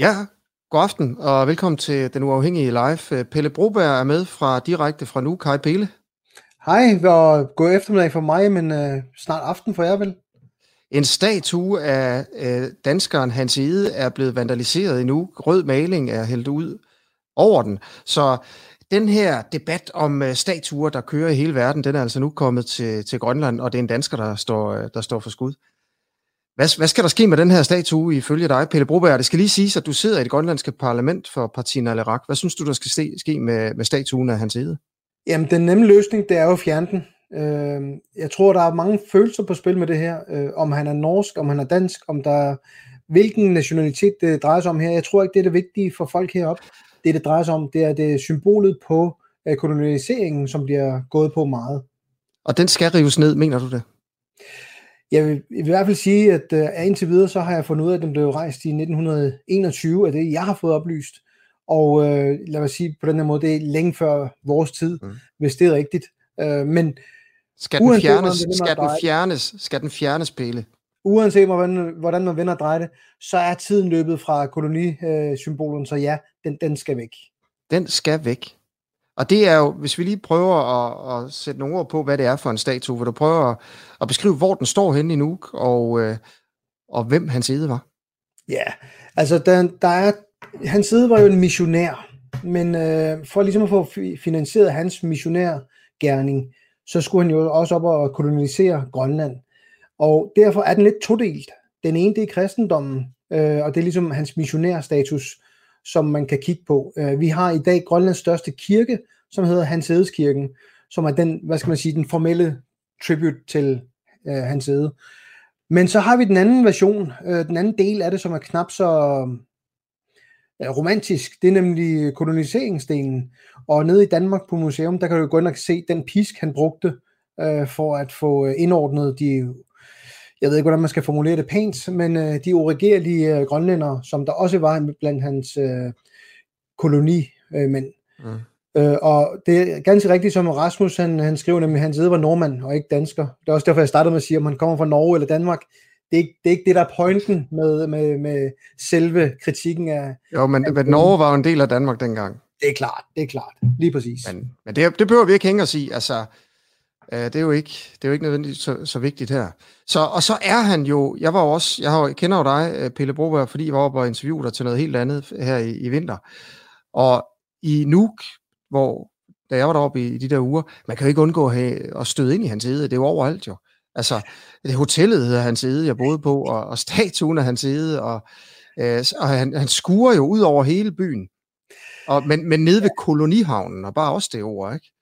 Ja, god aften og velkommen til Den Uafhængige Live. Pelle Broberg er med fra direkte fra nu. Hej Pelle. Hej, og god eftermiddag for mig, men øh, snart aften for jer vel? En statue af øh, danskeren Hans Ede er blevet vandaliseret i nu. Rød maling er hældt ud over den. Så den her debat om øh, statuer, der kører i hele verden, den er altså nu kommet til, til Grønland, og det er en dansker, der står, øh, der står for skud. Hvad, hvad skal der ske med den her statue ifølge dig, Pelle Broberg? Det skal lige siges, at du sidder i det grønlandske parlament for Partina Lerak. Hvad synes du, der skal ske med, med statuen af Hans Ede? Jamen, den nemme løsning, det er jo at fjerne den. Øh, jeg tror, der er mange følelser på spil med det her. Øh, om han er norsk, om han er dansk, om der er, hvilken nationalitet det drejer sig om her. Jeg tror ikke, det er det vigtige for folk heroppe. Det, det drejer sig om, det er det symbolet på øh, koloniseringen, som bliver gået på meget. Og den skal rives ned, mener du det? Jeg vil i hvert fald sige, at uh, indtil videre, så har jeg fundet ud af, at den blev rejst i 1921, af det jeg har fået oplyst. Og uh, lad mig sige på den her måde, det er længe før vores tid, mm. hvis det er rigtigt. Uh, men skal den fjernes, skal den fjernes, skal den fjernes, Pele? Uanset hvordan, hvordan man vender og drejer det, så er tiden løbet fra kolonisymbolen, så ja, den, den skal væk. Den skal væk. Og det er jo, hvis vi lige prøver at, at sætte nogle ord på, hvad det er for en statue, hvor du prøver at, at beskrive, hvor den står henne i Nuuk, og, øh, og hvem hans side var. Ja, altså der, der er, hans side var jo en missionær, men øh, for ligesom at få finansieret hans missionærgærning, så skulle han jo også op og kolonisere Grønland. Og derfor er den lidt todelt. Den ene, det er kristendommen, øh, og det er ligesom hans missionærstatus, som man kan kigge på. Øh, vi har i dag Grønlands største kirke, som hedder Hans Edeskirken, som er den, hvad skal man sige, den formelle tribute til øh, Hans Ede. Men så har vi den anden version, øh, den anden del af det, som er knap så øh, romantisk. Det er nemlig koloniseringsdelen. Og nede i Danmark på museum, der kan du gå ind og se den pisk, han brugte øh, for at få øh, indordnet de jeg ved ikke, hvordan man skal formulere det pænt, men øh, de origerlige øh, grønlændere, som der også var blandt hans øh, kolonimænd. Øh, mm. øh, og det er ganske rigtigt, som Rasmus han, han skriver, nemlig at hans var nordmand og ikke dansker. Det er også derfor, jeg startede med at sige, om han kommer fra Norge eller Danmark. Det er, ikke, det er ikke det, der er pointen med, med, med selve kritikken af... Jo, men, af, men Norge var jo en del af Danmark dengang. Det er klart, det er klart. Lige præcis. Men, men det, det behøver vi ikke hænge os i. Altså, Øh, det, er jo ikke, det er jo ikke nødvendigvis så, så vigtigt her. Så, og så er han jo, jeg var jo også, jeg, har, kender jo dig, øh, Pelle Broberg, fordi jeg var oppe og interviewede dig til noget helt andet her i, i vinter. Og i Nuuk, hvor, da jeg var deroppe i, i de der uger, man kan jo ikke undgå at, have, at støde ind i hans ede, det er jo overalt jo. Altså, det hotellet hedder hans ede, jeg boede på, og, og statuen af hans ede, og, øh, og han, han skuer jo ud over hele byen. Og, men, men nede ved kolonihavnen, og bare også det ord, ikke?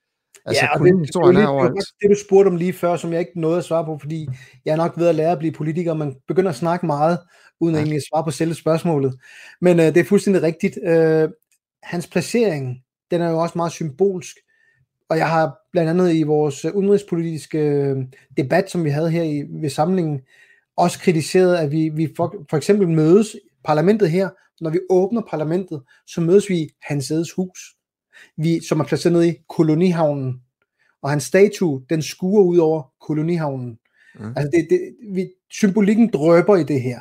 Altså, ja, og det, det, det, det, det, du spurgte om lige før, som jeg ikke nåede at svare på, fordi jeg er nok ved at lære at blive politiker, man begynder at snakke meget, uden ja. egentlig at svare på selve spørgsmålet. Men øh, det er fuldstændig rigtigt. Øh, hans placering, den er jo også meget symbolsk, og jeg har blandt andet i vores udenrigspolitiske øh, debat, som vi havde her i, ved samlingen, også kritiseret, at vi, vi for, for eksempel mødes parlamentet her, når vi åbner parlamentet, så mødes vi i Hans hus vi, som er placeret nede i kolonihavnen. Og hans statue, den skuer ud over kolonihavnen. Mm. Altså det, det, vi, symbolikken drøber i det her.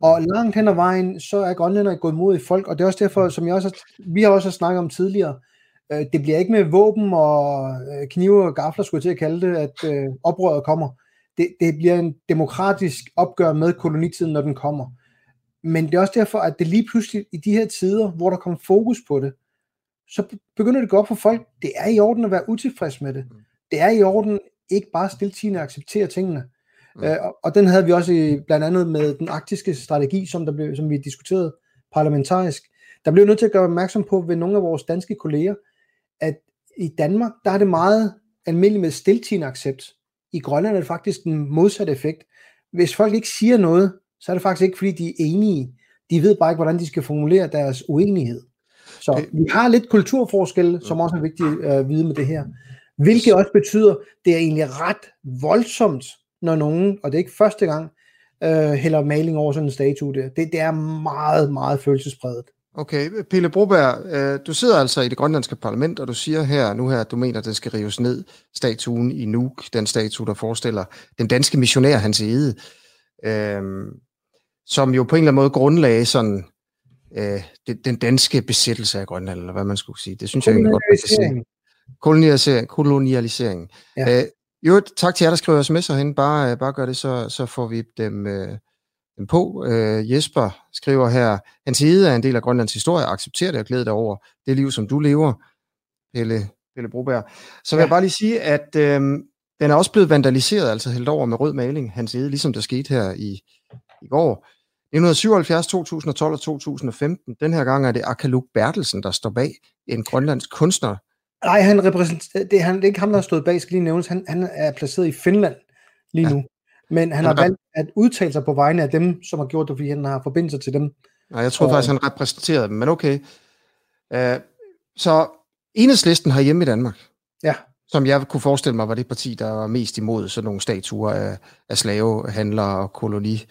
Og langt hen ad vejen, så er grønlænder gået mod i folk, og det er også derfor, som jeg også har, vi har også snakket om tidligere, øh, det bliver ikke med våben og øh, knive og gafler, skulle jeg til at kalde det, at øh, oprøret kommer. Det, det bliver en demokratisk opgør med kolonitiden, når den kommer. Men det er også derfor, at det lige pludselig i de her tider, hvor der kommer fokus på det, så begynder det at gå op for folk, det er i orden at være utilfreds med det. Mm. Det er i orden ikke bare stiltigende at acceptere tingene. Mm. Øh, og, og den havde vi også i, blandt andet med den arktiske strategi, som, der blev, som vi diskuterede parlamentarisk. Der blev nødt til at gøre opmærksom på ved nogle af vores danske kolleger, at i Danmark, der er det meget almindeligt med stiltigende accept. I Grønland er det faktisk den modsatte effekt. Hvis folk ikke siger noget, så er det faktisk ikke, fordi de er enige. De ved bare ikke, hvordan de skal formulere deres uenighed. Så vi har lidt kulturforskelle, som også er vigtigt at vide med det her. Hvilket også betyder, det er egentlig ret voldsomt, når nogen, og det er ikke første gang, øh, hælder maling over sådan en statue der. Det, det er meget, meget følelsespræget. Okay, Pelle Broberg, øh, du sidder altså i det grønlandske parlament, og du siger her nu her, at du mener, at det skal rives ned, statuen i Nuuk, den statue, der forestiller den danske missionær Hans Ede, øh, som jo på en eller anden måde grundlagde sådan øh, den, den danske besættelse af Grønland, eller hvad man skulle sige. Det synes jeg egentlig godt, man kan sige. Kolonialisering. Kolonialisering. Ja. Øh, jo, tak til jer, der skriver sms'er hen. Bare, øh, bare gør det, så, så får vi dem, øh, dem på. Øh, Jesper skriver her, hans hede er en del af Grønlands historie. Accepter det og glæder dig over det liv, som du lever. Pelle, Pelle Broberg. Så vil ja. jeg bare lige sige, at øh, den er også blevet vandaliseret, altså hældt over med rød maling, hans hede, ligesom der skete her i, i går. 1977, 2012 og 2015. Den her gang er det Akaluk Bertelsen, der står bag en grønlandsk kunstner. Nej, han repræsenterer, det er, han, det er ikke ham, der har stået bag, skal lige nævnes. Han, han er placeret i Finland lige ja. nu. Men han har valgt at udtale sig på vegne af dem, som har gjort det, fordi han har forbindelse til dem. Nej, jeg tror faktisk, han repræsenterede dem, men okay. Uh, så enhedslisten har hjemme i Danmark. Ja. Som jeg kunne forestille mig, var det parti, der var mest imod sådan nogle statuer af, af slavehandlere og koloni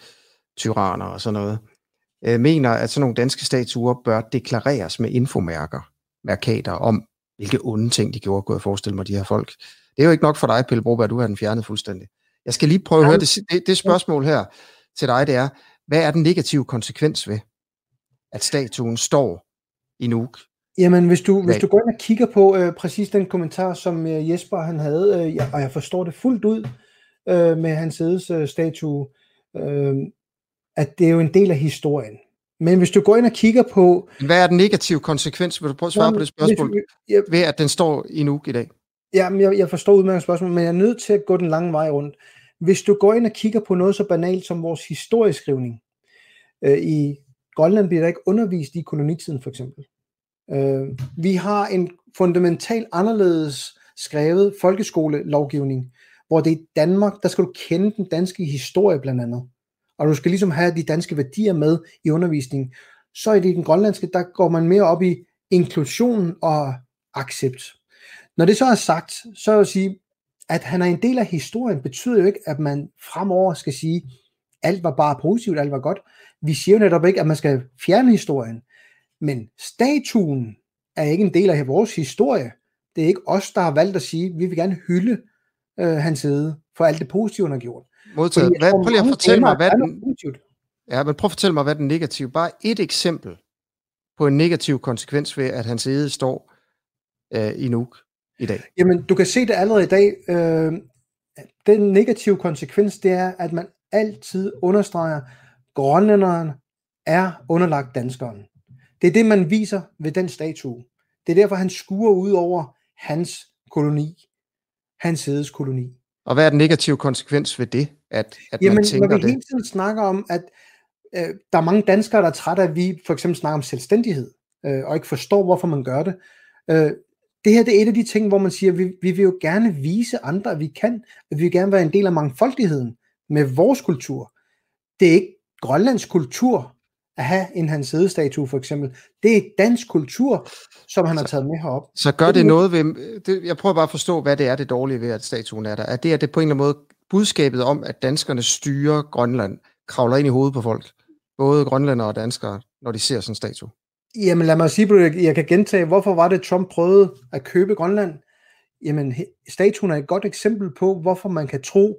tyranner og sådan noget, øh, mener, at sådan nogle danske statuer bør deklareres med infomærker, mærkater om, hvilke onde ting de gjorde, kunne jeg forestille mig, de her folk. Det er jo ikke nok for dig, Pelle Broberg, du har den fjernet fuldstændig. Jeg skal lige prøve at høre det, det, det spørgsmål her til dig, det er, hvad er den negative konsekvens ved, at statuen står i Nuuk? Jamen, hvis du, hvis du går ind og kigger på øh, præcis den kommentar, som øh, Jesper han havde, øh, og jeg forstår det fuldt ud øh, med hans sædes øh, statue, øh, at det er jo en del af historien. Men hvis du går ind og kigger på... Hvad er den negative konsekvens? Vil du prøve at svare Jamen, på det spørgsmål? Hvis, jeg, ved at den står i Nuuk i dag? Jamen, jeg, jeg forstår udmærket spørgsmål, men jeg er nødt til at gå den lange vej rundt. Hvis du går ind og kigger på noget så banalt som vores historieskrivning, øh, i Grønland bliver der ikke undervist i kolonitiden for eksempel. Øh, vi har en fundamentalt anderledes skrevet folkeskolelovgivning, hvor det er i Danmark, der skal du kende den danske historie blandt andet og du skal ligesom have de danske værdier med i undervisningen, så i den grønlandske, der går man mere op i inklusion og accept. Når det så er sagt, så vil jeg sige, at han er en del af historien, betyder jo ikke, at man fremover skal sige, alt var bare positivt, alt var godt. Vi siger jo netop ikke, at man skal fjerne historien. Men statuen er ikke en del af vores historie. Det er ikke os, der har valgt at sige, at vi vil gerne hylde øh, hans side for alt det positive, han har gjort. Modtaget. Hvad, prøv lige at fortælle mig, hvad den... Ja, men prøv at fortælle mig, hvad den negative... Bare et eksempel på en negativ konsekvens ved, at hans ede står øh, i Nuuk i dag. Jamen, du kan se det allerede i dag. Øh, den negative konsekvens, det er, at man altid understreger, grønlænderen er underlagt danskeren. Det er det, man viser ved den statue. Det er derfor, han skuer ud over hans koloni, hans hedes koloni. Og hvad er den negative konsekvens ved det, at, at Jamen, man tænker når vi det? hele tiden snakker om, at øh, der er mange danskere, der er trætte af, at vi for eksempel snakker om selvstændighed, øh, og ikke forstår, hvorfor man gør det. Øh, det her det er et af de ting, hvor man siger, at vi, vi vil jo gerne vise andre, at vi kan, at vi vil gerne være en del af mangfoldigheden med vores kultur. Det er ikke Grønlands kultur at have en hans sædestatue for eksempel. Det er dansk kultur, som han så, har taget med herop. Så gør det, noget ved, det, jeg prøver bare at forstå, hvad det er det dårlige ved, at statuen er der. Er det, at det på en eller anden måde budskabet om, at danskerne styrer Grønland, kravler ind i hovedet på folk? Både grønlændere og danskere, når de ser sådan en statue? Jamen lad mig sige, at jeg kan gentage, hvorfor var det, Trump prøvede at købe Grønland? Jamen, statuen er et godt eksempel på, hvorfor man kan tro,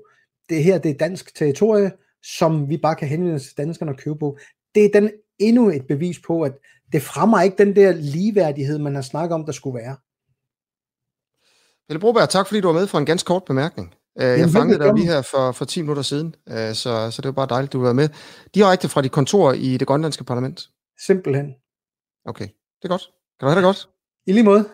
det her det er dansk territorie, som vi bare kan henvende til danskerne og købe på. Det er den endnu et bevis på, at det fremmer ikke den der ligeværdighed, man har snakket om, der skulle være. Pelle Broberg, tak fordi du var med for en ganske kort bemærkning. Øh, jeg fangede dig lige her for, for 10 minutter siden, øh, så, så det var bare dejligt, at du var med. Direkte fra dit kontor i det grønlandske parlament? Simpelthen. Okay, det er godt. Kan du have det godt? I lige måde.